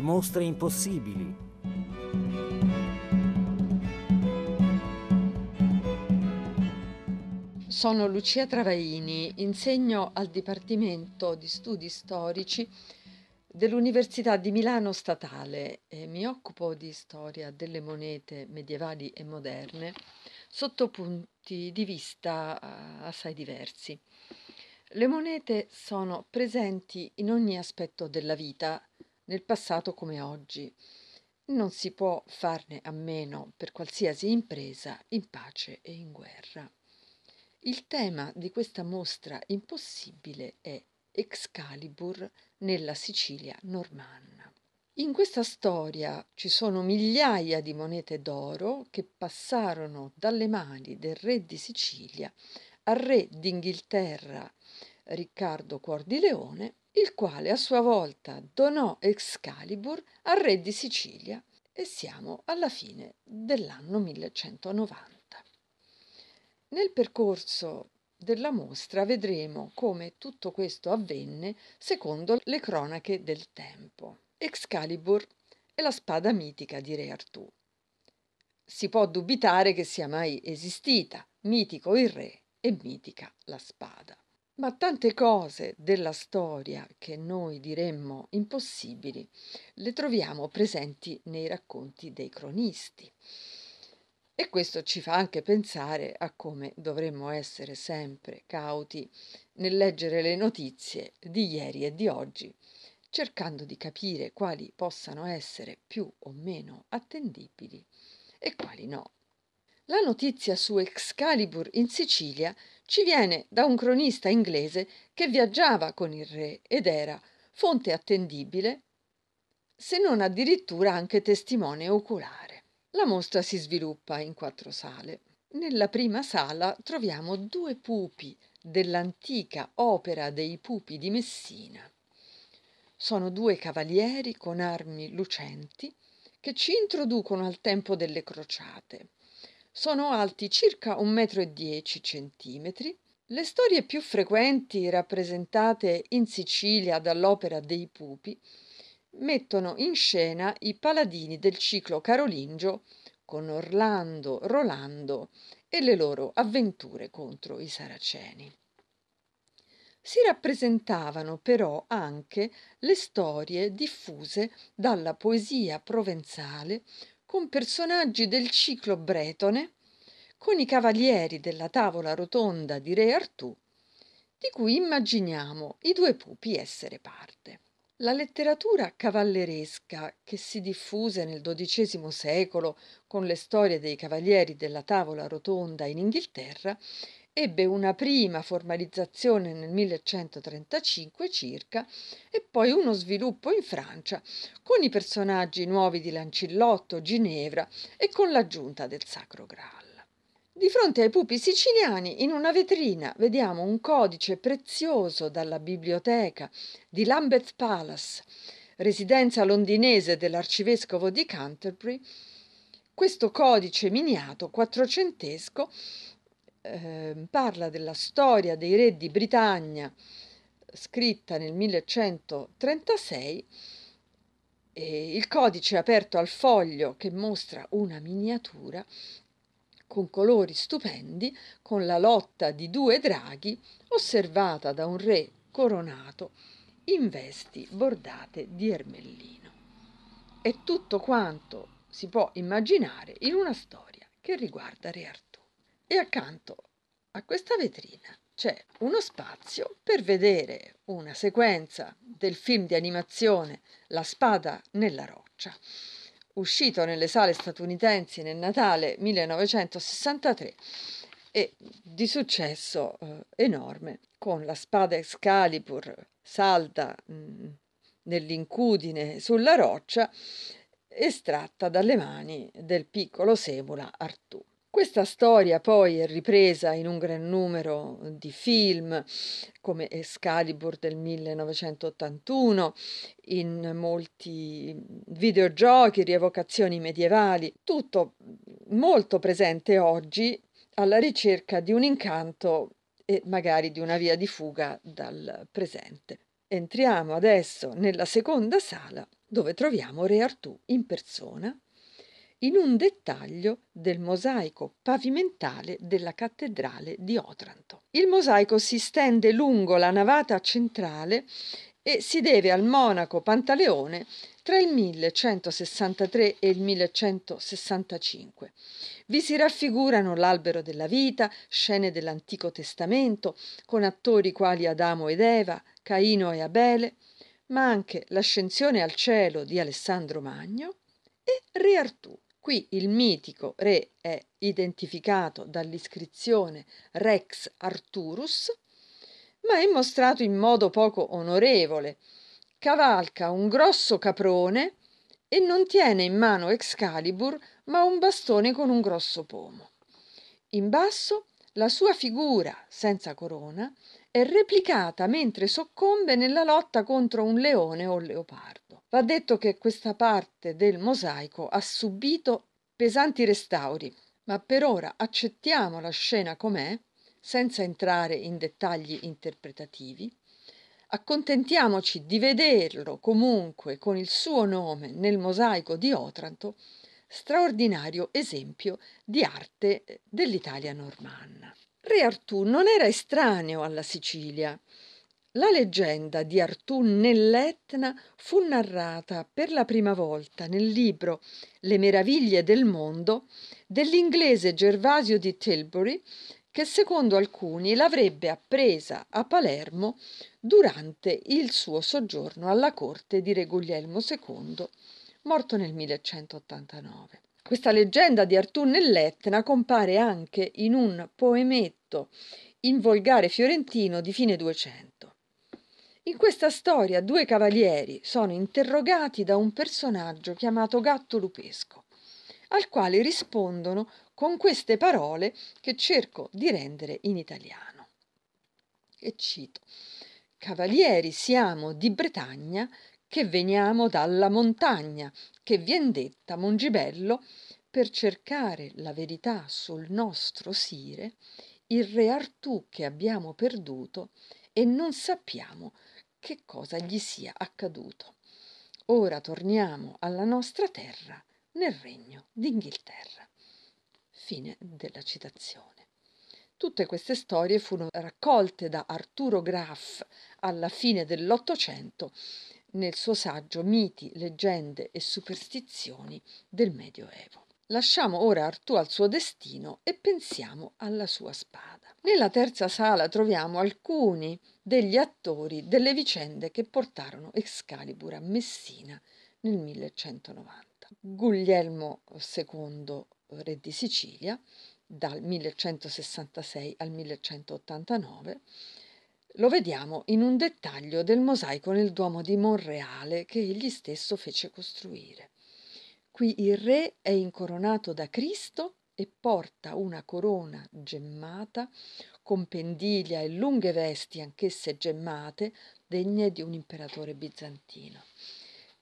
le mostre impossibili. Sono Lucia Travaini, insegno al Dipartimento di Studi Storici dell'Università di Milano Statale e mi occupo di storia delle monete medievali e moderne sotto punti di vista eh, assai diversi. Le monete sono presenti in ogni aspetto della vita, nel passato come oggi. Non si può farne a meno per qualsiasi impresa in pace e in guerra. Il tema di questa mostra impossibile è Excalibur nella Sicilia normanna. In questa storia ci sono migliaia di monete d'oro che passarono dalle mani del re di Sicilia al re d'Inghilterra Riccardo Cuor di Leone, il quale a sua volta donò Excalibur al re di Sicilia e siamo alla fine dell'anno 1190. Nel percorso della mostra vedremo come tutto questo avvenne secondo le cronache del tempo. Excalibur è la spada mitica di Re Artù. Si può dubitare che sia mai esistita, mitico il re e mitica la spada. Ma tante cose della storia che noi diremmo impossibili le troviamo presenti nei racconti dei cronisti. E questo ci fa anche pensare a come dovremmo essere sempre cauti nel leggere le notizie di ieri e di oggi, cercando di capire quali possano essere più o meno attendibili e quali no. La notizia su Excalibur in Sicilia ci viene da un cronista inglese che viaggiava con il re ed era fonte attendibile, se non addirittura anche testimone oculare. La mostra si sviluppa in quattro sale. Nella prima sala troviamo due pupi dell'antica opera dei pupi di Messina. Sono due cavalieri con armi lucenti che ci introducono al tempo delle crociate sono alti circa 1,10 m. Le storie più frequenti rappresentate in Sicilia dall'opera dei Pupi mettono in scena i paladini del ciclo carolingio con Orlando, Rolando e le loro avventure contro i saraceni. Si rappresentavano però anche le storie diffuse dalla poesia provenzale con personaggi del ciclo bretone, con i cavalieri della tavola rotonda di Re Artù, di cui immaginiamo i due pupi essere parte. La letteratura cavalleresca che si diffuse nel XII secolo con le storie dei cavalieri della tavola rotonda in Inghilterra ebbe una prima formalizzazione nel 1135 circa e poi uno sviluppo in Francia con i personaggi nuovi di Lancillotto, Ginevra e con l'aggiunta del Sacro Graal. Di fronte ai pupi siciliani, in una vetrina, vediamo un codice prezioso dalla biblioteca di Lambeth Palace, residenza londinese dell'arcivescovo di Canterbury. Questo codice miniato quattrocentesco eh, parla della storia dei re di Britannia, scritta nel 1136, e il codice aperto al foglio che mostra una miniatura con colori stupendi, con la lotta di due draghi, osservata da un re coronato in vesti bordate di ermellino. È tutto quanto si può immaginare in una storia che riguarda Re Artù e accanto a questa vetrina c'è uno spazio per vedere una sequenza del film di animazione La spada nella roccia, uscito nelle sale statunitensi nel Natale 1963 e di successo eh, enorme con la spada Excalibur salda mh, mm, nell'incudine sulla roccia estratta dalle mani del piccolo Semula Artù. Questa storia poi è ripresa in un gran numero di film come Excalibur del 1981, in molti videogiochi, rievocazioni medievali, tutto molto presente oggi alla ricerca di un incanto e magari di una via di fuga dal presente. entriamo adesso nella seconda sala dove troviamo Re Artù in persona in un dettaglio del mosaico pavimentale della cattedrale di Otranto. Il mosaico si stende lungo la navata centrale e si deve al monaco Pantaleone tra il 1163 e il 1165. Vi si raffigurano l'albero della vita, scene dell'Antico Testamento, con attori quali Adamo ed Eva, Caino e Abele, ma anche l'ascensione al cielo di Alessandro Magno e Re Artù. Qui il mitico re è identificato dall'iscrizione Rex Arturus, ma è mostrato in modo poco onorevole. Cavalca un grosso caprone e non tiene in mano Excalibur, ma un bastone con un grosso pomo. In basso la sua figura, senza corona, è replicata mentre soccombe nella lotta contro un leone o leopardo. Va detto che questa parte del mosaico ha subito pesanti restauri, ma per ora accettiamo la scena com'è senza entrare in dettagli interpretativi, accontentiamoci di vederlo comunque con il suo nome nel mosaico di Otranto, straordinario esempio di arte dell'Italia normanna. Re Artù non era estraneo alla Sicilia. La leggenda di Artù nell'Etna fu narrata per la prima volta nel libro Le meraviglie del mondo dell'inglese Gervasio di Tilbury che secondo alcuni l'avrebbe appresa a Palermo durante il suo soggiorno alla corte di Re Guglielmo II, morto nel 1189. Questa leggenda di Artù nell'Etna compare anche in un poemetto in volgare fiorentino di fine 200. In questa storia due cavalieri sono interrogati da un personaggio chiamato Gatto Lupesco, al quale rispondono con queste parole che cerco di rendere in italiano. E cito: Cavalieri siamo di Bretagna che veniamo dalla montagna, che vien detta Mongibello, per cercare la verità sul nostro sire, il re Artù che abbiamo perduto e non sappiamo che cosa gli sia accaduto. Ora torniamo alla nostra terra nel regno d'Inghilterra. Fine della citazione. Tutte queste storie furono raccolte da Arturo Graff alla fine dell'Ottocento nel suo saggio Miti, leggende e superstizioni del Medioevo. Lasciamo ora Artù al suo destino e pensiamo alla sua spada. Nella terza sala troviamo alcuni degli attori delle vicende che portarono Excalibur a Messina nel 1190. Guglielmo II re di Sicilia dal 1166 al 1189, lo vediamo in un dettaglio del mosaico nel Duomo di Monreale che egli stesso fece costruire. Qui il re è incoronato da Cristo e porta una corona gemmata con pendiglia e lunghe vesti anch'esse gemmate degne di un imperatore bizantino.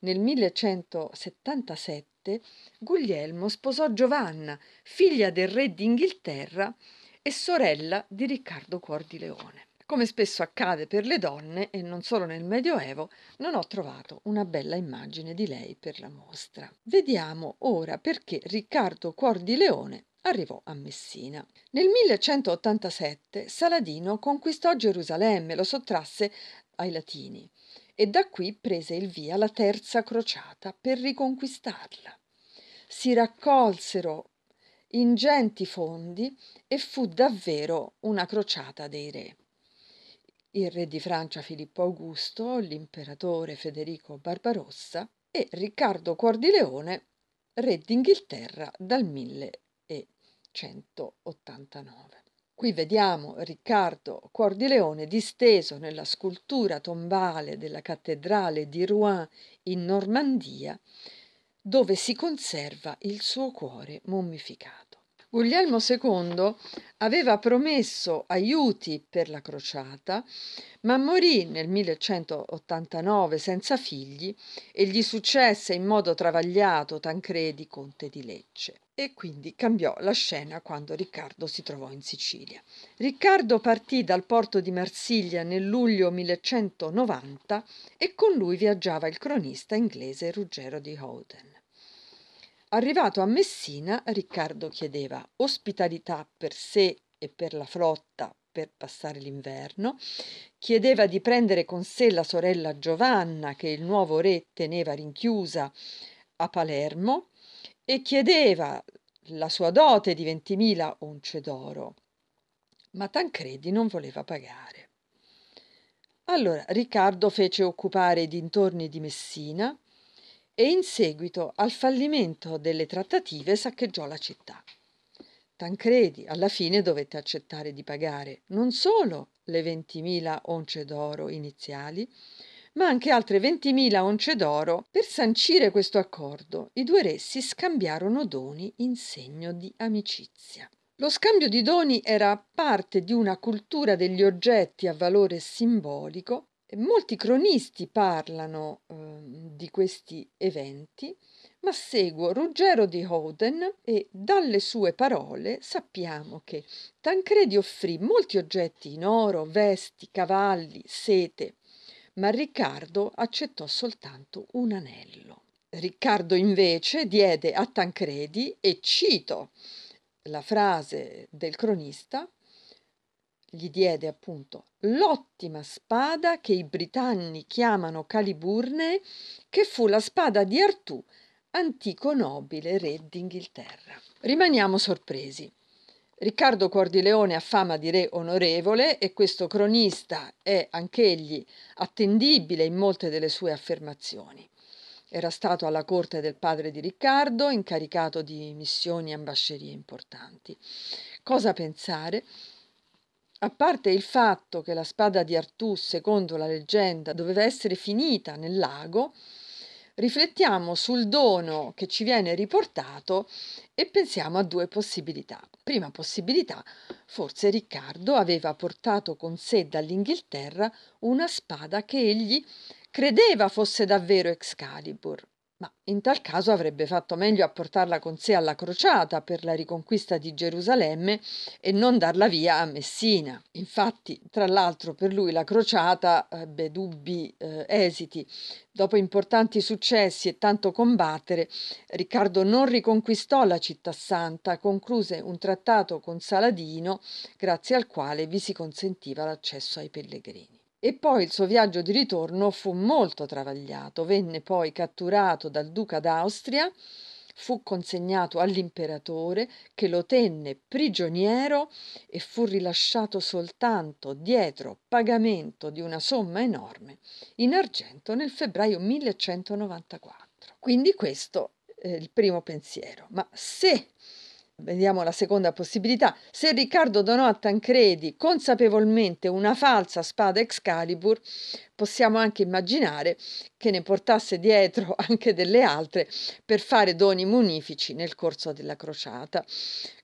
Nel 1177 Guglielmo sposò Giovanna, figlia del re d'Inghilterra e sorella di Riccardo Cuor di Leone. Come spesso accade per le donne, e non solo nel Medioevo, non ho trovato una bella immagine di lei per la mostra. Vediamo ora perché Riccardo Cuor di Leone arrivò a Messina. Nel 1187 Saladino conquistò Gerusalemme, lo sottrasse ai Latini e da qui prese il via la terza crociata per riconquistarla. Si raccolsero ingenti fondi e fu davvero una crociata dei re. Il re di Francia Filippo Augusto, l'imperatore Federico Barbarossa e Riccardo Cuor di Leone, re d'Inghilterra dal 1189. Qui vediamo Riccardo Cuor di Leone disteso nella scultura tombale della cattedrale di Rouen in Normandia, dove si conserva il suo cuore mummificato. Guglielmo II aveva promesso aiuti per la crociata, ma morì nel 1189 senza figli e gli successe in modo travagliato Tancredi, conte di Lecce. E quindi cambiò la scena quando Riccardo si trovò in Sicilia. Riccardo partì dal porto di Marsiglia nel luglio 1190 e con lui viaggiava il cronista inglese Ruggero di Howden. Arrivato a Messina, Riccardo chiedeva ospitalità per sé e per la flotta per passare l'inverno, chiedeva di prendere con sé la sorella Giovanna che il nuovo re teneva rinchiusa a Palermo e chiedeva la sua dote di 20.000 once d'oro, ma Tancredi non voleva pagare. Allora Riccardo fece occupare i dintorni di Messina e in seguito al fallimento delle trattative saccheggiò la città. Tancredi alla fine dovette accettare di pagare non solo le 20.000 once d'oro iniziali, ma anche altre 20.000 once d'oro. Per sancire questo accordo, i due re si scambiarono doni in segno di amicizia. Lo scambio di doni era parte di una cultura degli oggetti a valore simbolico. Molti cronisti parlano eh, di questi eventi, ma seguo Ruggero di Howden e dalle sue parole sappiamo che Tancredi offrì molti oggetti in oro, vesti, cavalli, sete, ma Riccardo accettò soltanto un anello. Riccardo invece diede a Tancredi, e cito la frase del cronista, gli diede appunto l'ottima spada che i britanni chiamano Caliburne, che fu la spada di Artù, antico nobile re d'Inghilterra. Rimaniamo sorpresi. Riccardo Cuor di Leone ha fama di re onorevole e questo cronista è anch'egli attendibile in molte delle sue affermazioni. Era stato alla corte del padre di Riccardo, incaricato di missioni e ambascerie importanti. Cosa pensare? A parte il fatto che la spada di Artù, secondo la leggenda, doveva essere finita nel lago, riflettiamo sul dono che ci viene riportato e pensiamo a due possibilità. Prima possibilità, forse Riccardo aveva portato con sé dall'Inghilterra una spada che egli credeva fosse davvero Excalibur, ma in tal caso avrebbe fatto meglio a portarla con sé alla crociata per la riconquista di Gerusalemme e non darla via a Messina. Infatti, tra l'altro, per lui la crociata ebbe dubbi eh, esiti. Dopo importanti successi e tanto combattere, Riccardo non riconquistò la città santa, concluse un trattato con Saladino, grazie al quale vi si consentiva l'accesso ai pellegrini. E poi il suo viaggio di ritorno fu molto travagliato. Venne poi catturato dal duca d'Austria, fu consegnato all'imperatore che lo tenne prigioniero e fu rilasciato soltanto dietro pagamento di una somma enorme in argento nel febbraio 1194. Quindi questo è il primo pensiero. Ma se Vediamo la seconda possibilità. Se Riccardo donò a Tancredi consapevolmente una falsa spada Excalibur, possiamo anche immaginare che ne portasse dietro anche delle altre per fare doni munifici nel corso della crociata.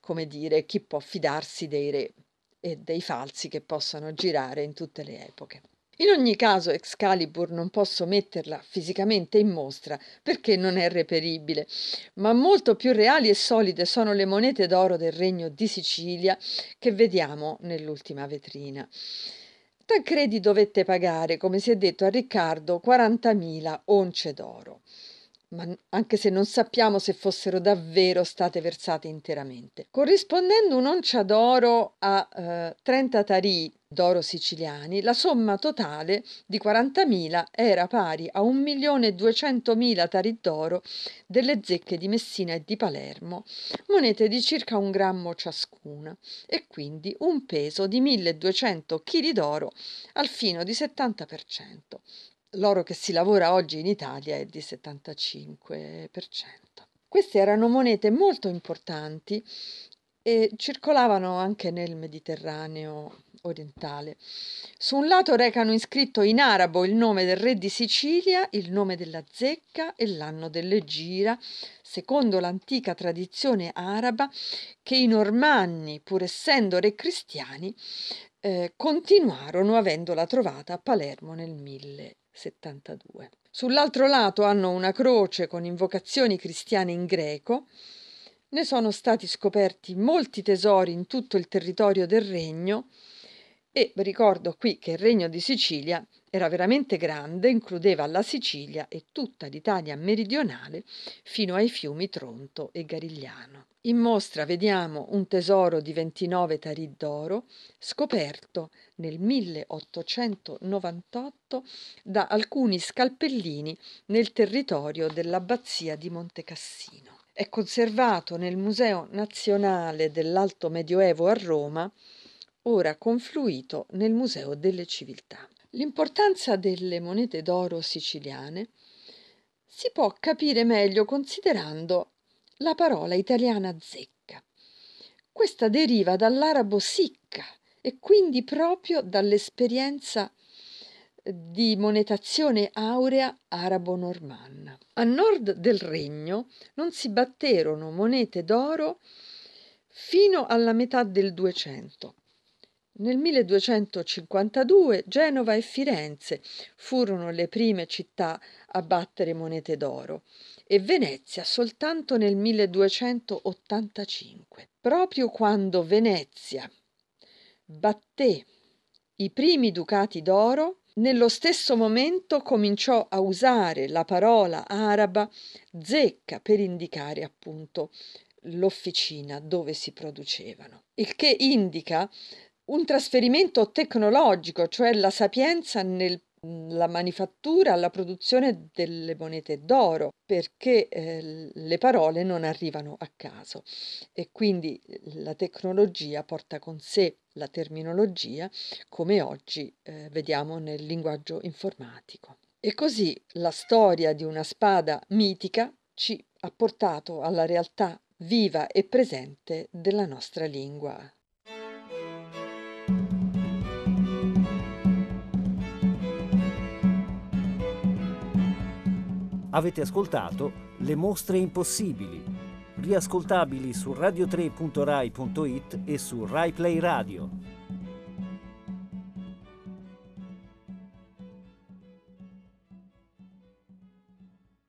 Come dire, chi può fidarsi dei re e dei falsi che possano girare in tutte le epoche. In ogni caso Excalibur non posso metterla fisicamente in mostra perché non è reperibile, ma molto più reali e solide sono le monete d'oro del regno di Sicilia che vediamo nell'ultima vetrina. Tancredi dovette pagare, come si è detto a Riccardo, 40.000 once d'oro ma anche se non sappiamo se fossero davvero state versate interamente. Corrispondendo un'oncia d'oro a eh, 30 tarì d'oro siciliani, la somma totale di 40.000 era pari a 1.200.000 tarì d'oro delle zecche di Messina e di Palermo, monete di circa un grammo ciascuna, e quindi un peso di 1.200 kg d'oro al fino di 70%, l'oro che si lavora oggi in Italia è di 75%. Queste erano monete molto importanti e circolavano anche nel Mediterraneo orientale. Su un lato recano iscritto in arabo il nome del re di Sicilia, il nome della zecca e l'anno delle gira, secondo l'antica tradizione araba che i normanni, pur essendo re cristiani, eh, continuarono avendola trovata a Palermo nel 1000. 72. Sull'altro lato hanno una croce con invocazioni cristiane in greco, Ne sono stati scoperti molti tesori in tutto il territorio del regno e ricordo qui che il regno di Sicilia era veramente grande, includeva la Sicilia e tutta l'Italia meridionale fino ai fiumi Tronto e Garigliano. In mostra vediamo un tesoro di 29 tarì d'oro scoperto nel 1898 da alcuni scalpellini nel territorio dell'abbazia di Montecassino. È conservato nel Museo Nazionale dell'Alto Medioevo a Roma, ora confluito nel Museo delle Civiltà. L'importanza delle monete d'oro siciliane si può capire meglio considerando la parola italiana zecca. Questa deriva dall'arabo sicca e quindi proprio dall'esperienza di monetazione aurea arabo-normanna. A nord del regno non si batterono monete d'oro fino alla metà del 200 nel 1252 Genova e Firenze furono le prime città a battere monete d'oro e Venezia soltanto nel 1285. Proprio quando Venezia batté i primi ducati d'oro, nello stesso momento cominciò a usare la parola araba zecca per indicare appunto l'officina dove si producevano, il che indica un trasferimento tecnologico, cioè la sapienza nella manifattura, la produzione delle monete d'oro, perché eh, le parole non arrivano a caso e quindi la tecnologia porta con sé la terminologia come oggi eh, vediamo nel linguaggio informatico. E così la storia di una spada mitica ci ha portato alla realtà viva e presente della nostra lingua. Avete ascoltato Le mostre impossibili, riascoltabili su radio3.rai.it e su RaiPlay Radio.